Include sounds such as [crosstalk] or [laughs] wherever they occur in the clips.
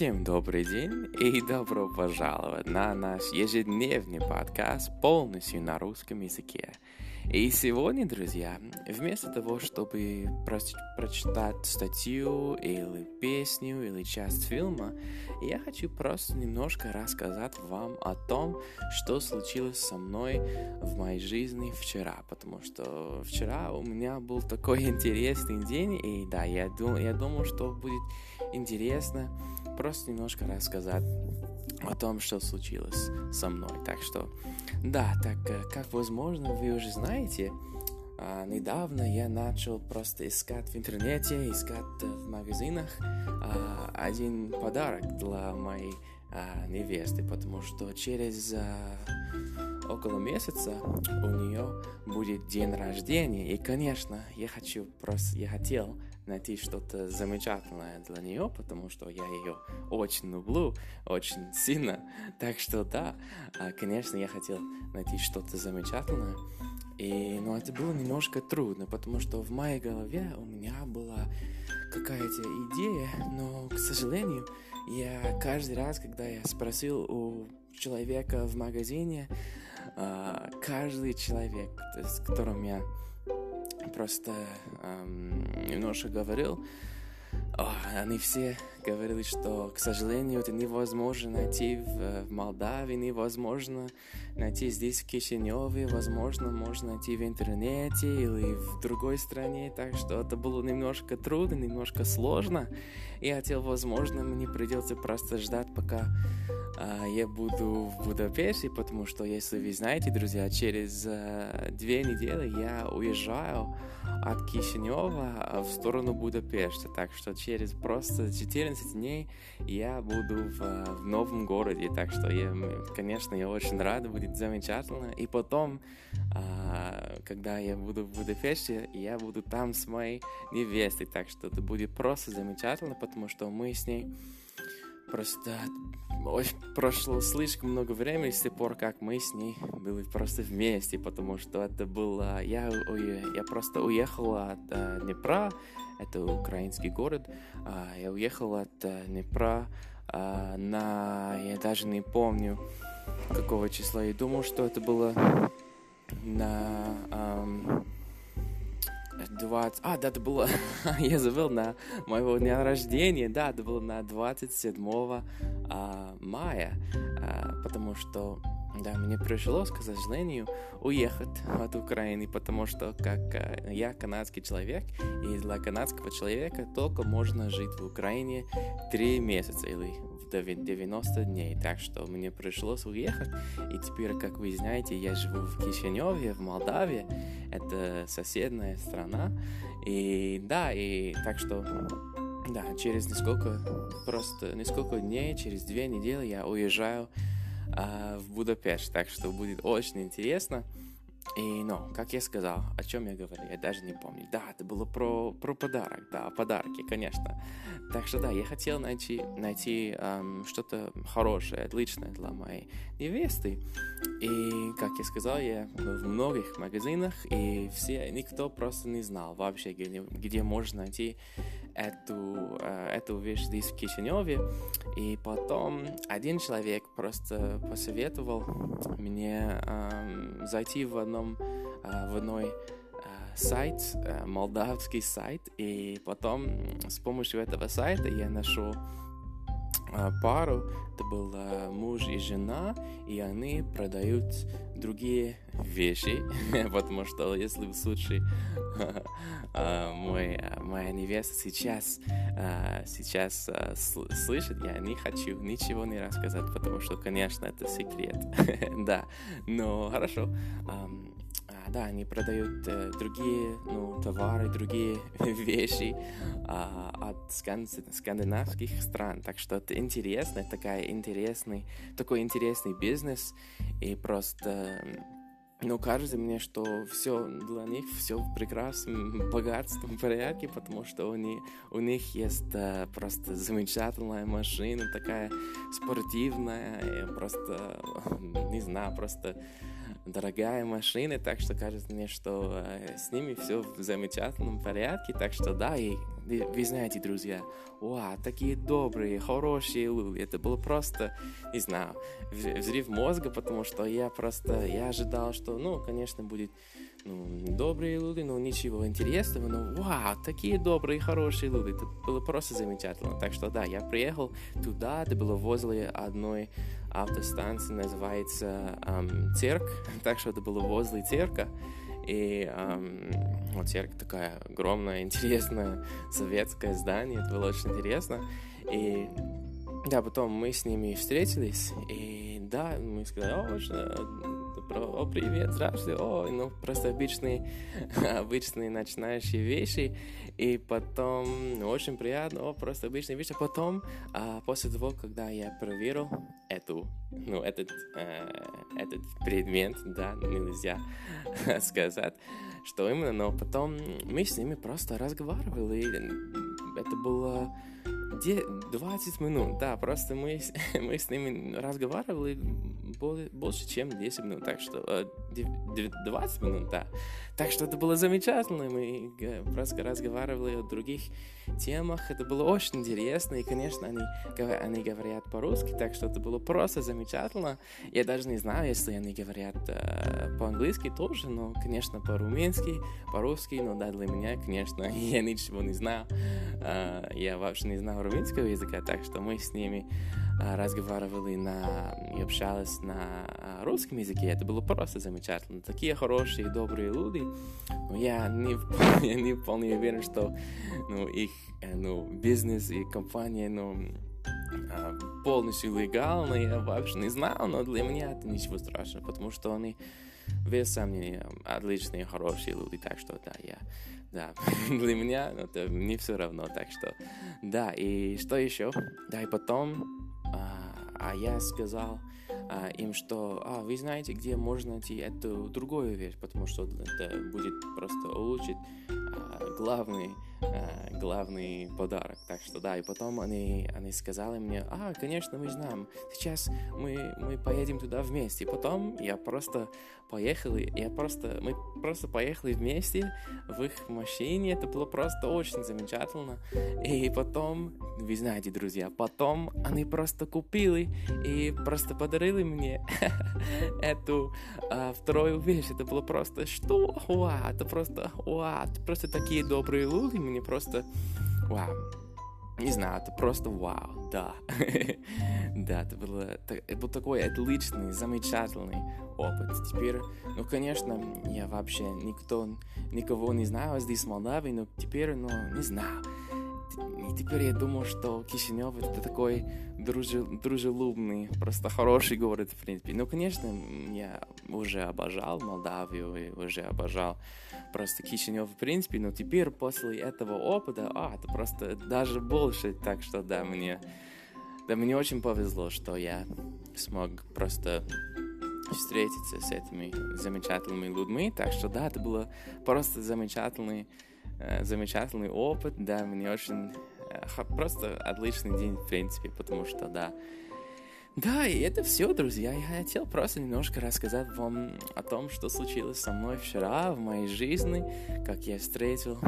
Всем добрый день и добро пожаловать на наш ежедневный подкаст полностью на русском языке. И сегодня, друзья, вместо того, чтобы про- прочитать статью или песню или часть фильма, я хочу просто немножко рассказать вам о том, что случилось со мной в моей жизни вчера, потому что вчера у меня был такой [laughs] интересный день, и да, я, дум, я думал, что будет интересно просто немножко рассказать о том, что случилось со мной. Так что, да, так э, как возможно вы уже знаете, а, недавно я начал просто искать в интернете, искать в магазинах а, один подарок для моей а, невесты, потому что через около месяца у нее будет день рождения, и, конечно, я хочу просто, я хотел найти что-то замечательное для нее, потому что я ее очень люблю, очень сильно. Так что да, а, конечно, я хотел найти что-то замечательное. И, но это было немножко трудно, потому что в моей голове у меня была какая-то идея, но, к сожалению, я каждый раз, когда я спросил у человека в магазине, каждый человек, с которым я просто эм, немножко говорил, они все говорили, что, к сожалению, это невозможно найти в, в Молдавии, невозможно найти здесь, в Кишиневе, возможно, можно найти в интернете или в другой стране, так что это было немножко трудно, немножко сложно. И хотел, возможно, мне придется просто ждать, пока а, я буду в Будапеште, потому что, если вы знаете, друзья, через а, две недели я уезжаю от Кишинева в сторону Будапешта. Так что через просто 14 дней я буду в, в новом городе. Так что, я, конечно, я очень рад, будет замечательно. И потом, а, когда я буду в Будапеште, я буду там с моей невестой. Так что это будет просто замечательно, потому что мы с ней Просто прошло слишком много времени с тех пор, как мы с ней были просто вместе, потому что это было... Я, я просто уехал от uh, Днепра, это украинский город, uh, я уехал от uh, Днепра uh, на... Я даже не помню, какого числа. Я думал, что это было на... Um, 20... А, да, это было... [laughs] я забыл на моего дня рождения. Да, это было на 27 а, мая. А, потому что, да, мне пришлось, к сожалению, уехать от Украины, потому что как а, я канадский человек, и для канадского человека только можно жить в Украине 3 месяца или 90 дней, так что мне пришлось уехать. И теперь, как вы знаете, я живу в Кишиневе, в Молдавии. Это соседняя страна. И да, и так что да, через несколько, просто несколько дней, через две недели я уезжаю а, в Будапешт, так что будет очень интересно. И, ну, как я сказал, о чем я говорил, я даже не помню. Да, это было про, про подарок, да, подарки, конечно. Так что да, я хотел найти, найти эм, что-то хорошее, отличное для моей невесты. И, как я сказал, я был в многих магазинах, и все, никто просто не знал вообще, где, где можно найти эту, э, эту вещь здесь в Кишиневе. И потом один человек просто посоветовал мне э, зайти в одном, э, в одной э, сайт, э, молдавский сайт, и потом с помощью этого сайта я нашел пару, это был э, муж и жена, и они продают другие вещи, [laughs] потому что если в случае а, мой, моя невеста сейчас, сейчас слышит, я не хочу ничего не рассказать, потому что, конечно, это секрет. [laughs] да, но хорошо. Да, они продают э, другие ну, товары, другие [laughs] вещи а, от скандинавских стран. Так что это интересно, такая интересный, такой интересный бизнес. И просто но кажется мне, что все для них все в прекрасном [laughs] богатством порядке, потому что они, у них есть uh, просто замечательная машина, такая спортивная, просто, [laughs] не знаю, просто дорогая машина, так что кажется мне, что uh, с ними все в замечательном порядке, так что да, и вы знаете, друзья, вау, такие добрые, хорошие люди. Это было просто, не знаю, взрыв мозга, потому что я просто, я ожидал, что, ну, конечно, будет ну, добрые люди, но ничего интересного, но вау, такие добрые, хорошие люди, это было просто замечательно. Так что да, я приехал туда, это было возле одной автостанции, называется эм, Цирк, [laughs] так что это было возле цирка. И эм, вот церковь такая огромная, [laughs] интересная, советское здание, это было очень интересно. И да, потом мы с ними встретились, и да, мы сказали, о, о, привет, здравствуй, о, ну, просто обычные, [laughs] обычные начинающие вещи, и потом, ну, очень приятно, о, просто обычные вещи, а потом, а, после того, когда я проверил эту, ну, этот, э, этот предмет, да, нельзя [laughs] сказать, что именно, но потом мы с ними просто разговаривали, это было 20 минут, да, просто мы, [laughs] мы с ними разговаривали больше, чем 10 минут, так что 20 минут, да. Так что это было замечательно, мы просто разговаривали о других темах, это было очень интересно, и, конечно, они, они говорят по-русски, так что это было просто замечательно. Я даже не знаю, если они говорят э, по-английски тоже, но, конечно, по-румынски, по-русски, но да, для меня, конечно, [laughs] я ничего не знаю, э, я вообще не знаю румынского языка, так что мы с ними э, разговаривали на, и общались на э, русском языке, это было просто замечательно. Такие хорошие, добрые люди, но я не, [laughs] я не вполне уверен, что ну, их Э, ну, бизнес и компания, ну, а, полностью легально, я вообще не знал, но для меня это ничего страшного, потому что они без сомнения отличные, хорошие люди, так что да, я, да, [laughs] для меня это не все равно, так что, да, и что еще? Да, и потом, а, а я сказал а, им, что, а, вы знаете, где можно найти эту другую вещь, потому что это будет просто улучшить а, главный Э, главный подарок. Так что да, и потом они, они сказали мне, а, конечно, мы знаем, сейчас мы, мы поедем туда вместе. И потом я просто поехал, я просто, мы просто поехали вместе в их машине, это было просто очень замечательно. И потом, вы знаете, друзья, потом они просто купили и просто подарили мне [laughs] эту а, вторую вещь. Это было просто, что? Вау, это просто, это просто такие добрые люди, мне просто вау. Не знаю, это просто вау, да. [laughs] да, это было, это был такой отличный, замечательный опыт. Теперь, ну, конечно, я вообще никто, никого не знаю здесь в Молдавии, но теперь, ну, не знаю. И теперь я думаю, что Кишинев это такой дружелюбный, просто хороший город, в принципе. Ну, конечно, я уже обожал Молдавию и уже обожал просто Кишинев в принципе, но теперь после этого опыта, а, это просто даже больше, так что да, мне, да, мне очень повезло, что я смог просто встретиться с этими замечательными людьми, так что да, это было просто замечательный замечательный опыт, да, мне очень э, просто отличный день, в принципе, потому что, да, да, и это все, друзья. Я хотел просто немножко рассказать вам о том, что случилось со мной вчера в моей жизни, как я встретил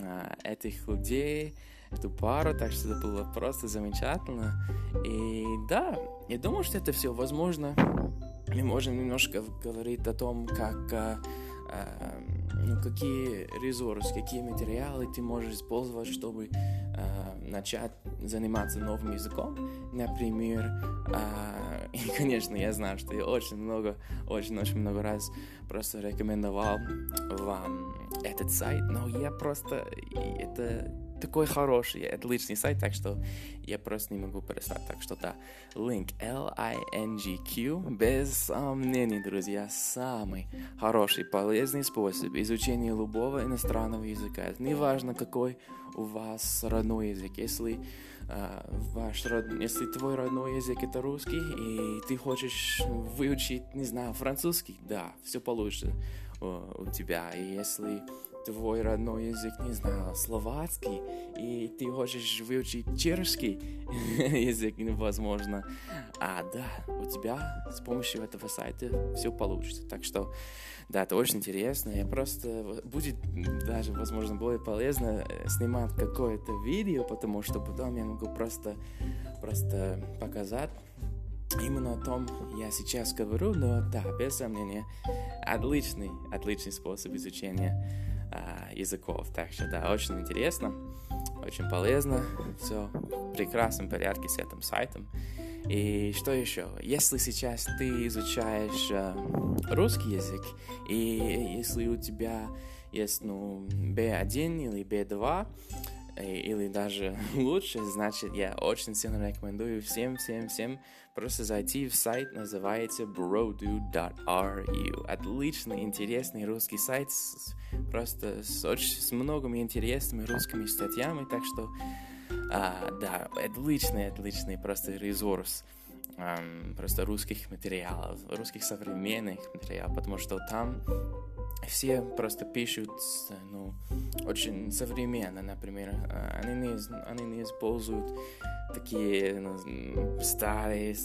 э, этих людей, эту пару, так что это было просто замечательно. И да, я думаю, что это все возможно. Мы можем немножко говорить о том, как э, э, какие ресурсы, какие материалы ты можешь использовать, чтобы э, начать заниматься новым языком. Например, э, [laughs] и, конечно, я знаю, что я очень много, очень-очень много раз просто рекомендовал вам этот сайт, но я просто, это такой хороший, отличный сайт, так что я просто не могу перестать. Так что да, link L-I-N-G-Q, без сомнений, друзья, самый хороший, полезный способ изучения любого иностранного языка. Неважно, какой у вас родной язык. Если Uh, ваш род... если твой родной язык это русский, и ты хочешь выучить, не знаю, французский, да, все получится у тебя. И если твой родной язык, не знаю, словацкий, и ты хочешь выучить чешский [laughs] язык, возможно, а да, у тебя с помощью этого сайта все получится. Так что, да, это очень интересно. Я просто будет даже, возможно, более полезно э, снимать какое-то видео, потому что потом я могу просто, просто показать именно о том я сейчас говорю, но да, без сомнения, отличный, отличный способ изучения а, языков. Так что да, очень интересно, очень полезно, все в прекрасном порядке с этим сайтом. И что еще? Если сейчас ты изучаешь э, русский язык, и если у тебя есть ну, B1 или B2, или даже [laughs] лучше, значит, я очень сильно рекомендую всем, всем, всем просто зайти в сайт, называется brodu.ru. Отличный, интересный русский сайт, с, просто с, очень, с многими интересными русскими статьями, так что, а, да, отличный, отличный просто ресурс просто русских материалов, русских современных материалов, потому что там все просто пишут, ну, очень современно, например. А, они не, они не используют такие ну, старые,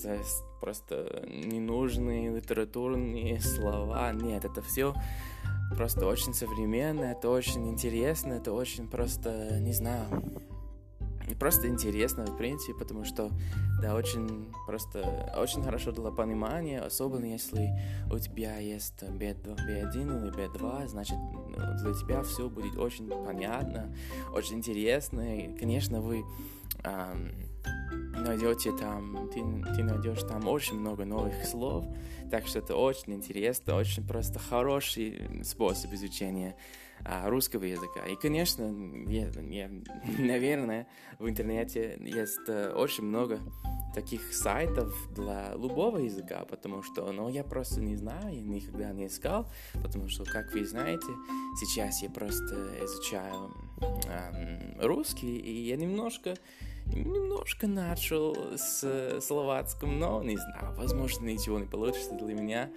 просто ненужные литературные слова. Нет, это все просто очень современно, это очень интересно, это очень просто, не знаю, просто интересно, в принципе, потому что, да, очень просто, очень хорошо для понимания, особенно если у тебя есть B2, B1 или B2, значит, для тебя все будет очень понятно, очень интересно, и, конечно, вы эм, найдете там, ты, ты найдешь там очень много новых слов, так что это очень интересно, очень просто хороший способ изучения а, русского языка. И, конечно, я, я, наверное, в интернете есть э, очень много таких сайтов для любого языка, потому что, ну, я просто не знаю, я никогда не искал, потому что, как вы знаете, сейчас я просто изучаю эм, русский, и я немножко немножко начал с словацким, но не знаю, возможно, ничего не получится для меня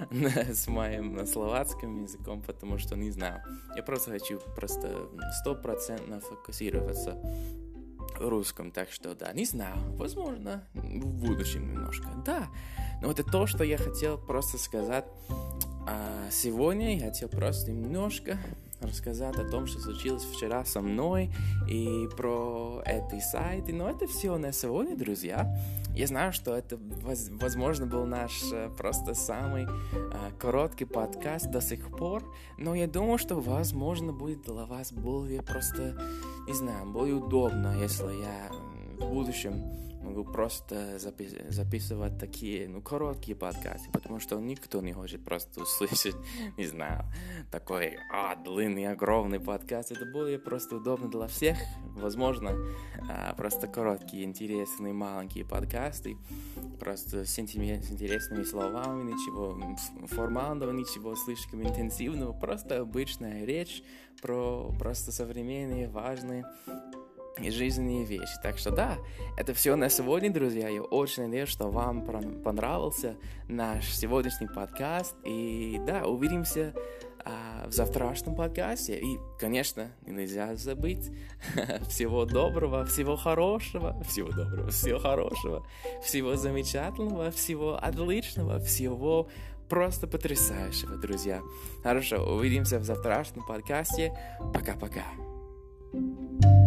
[laughs] с моим словацким языком, потому что не знаю. Я просто хочу просто стопроцентно фокусироваться русском, так что да, не знаю, возможно, в будущем немножко, да. Но это то, что я хотел просто сказать а сегодня. Я хотел просто немножко рассказать о том, что случилось вчера со мной и про эти сайты. Но это все на сегодня, друзья. Я знаю, что это, возможно, был наш э, просто самый э, короткий подкаст до сих пор, но я думаю, что, возможно, будет для вас более просто, не знаю, более удобно, если я в будущем могу просто запис- записывать такие, ну, короткие подкасты, потому что никто не хочет просто услышать, [laughs] не знаю, такой, а, длинный, огромный подкаст. Это более просто удобно для всех. Возможно, а, просто короткие, интересные, маленькие подкасты, просто с, с интересными словами, ничего формального, ничего слишком интенсивного, просто обычная речь про просто современные, важные жизненные вещи. Так что да, это все на сегодня, друзья. Я очень надеюсь, что вам понравился наш сегодняшний подкаст. И да, увидимся а, в завтрашнем подкасте. И, конечно, нельзя забыть [laughs] всего доброго, всего хорошего, всего доброго, всего хорошего, всего замечательного, всего отличного, всего просто потрясающего, друзья. Хорошо, увидимся в завтрашнем подкасте. Пока-пока. thank you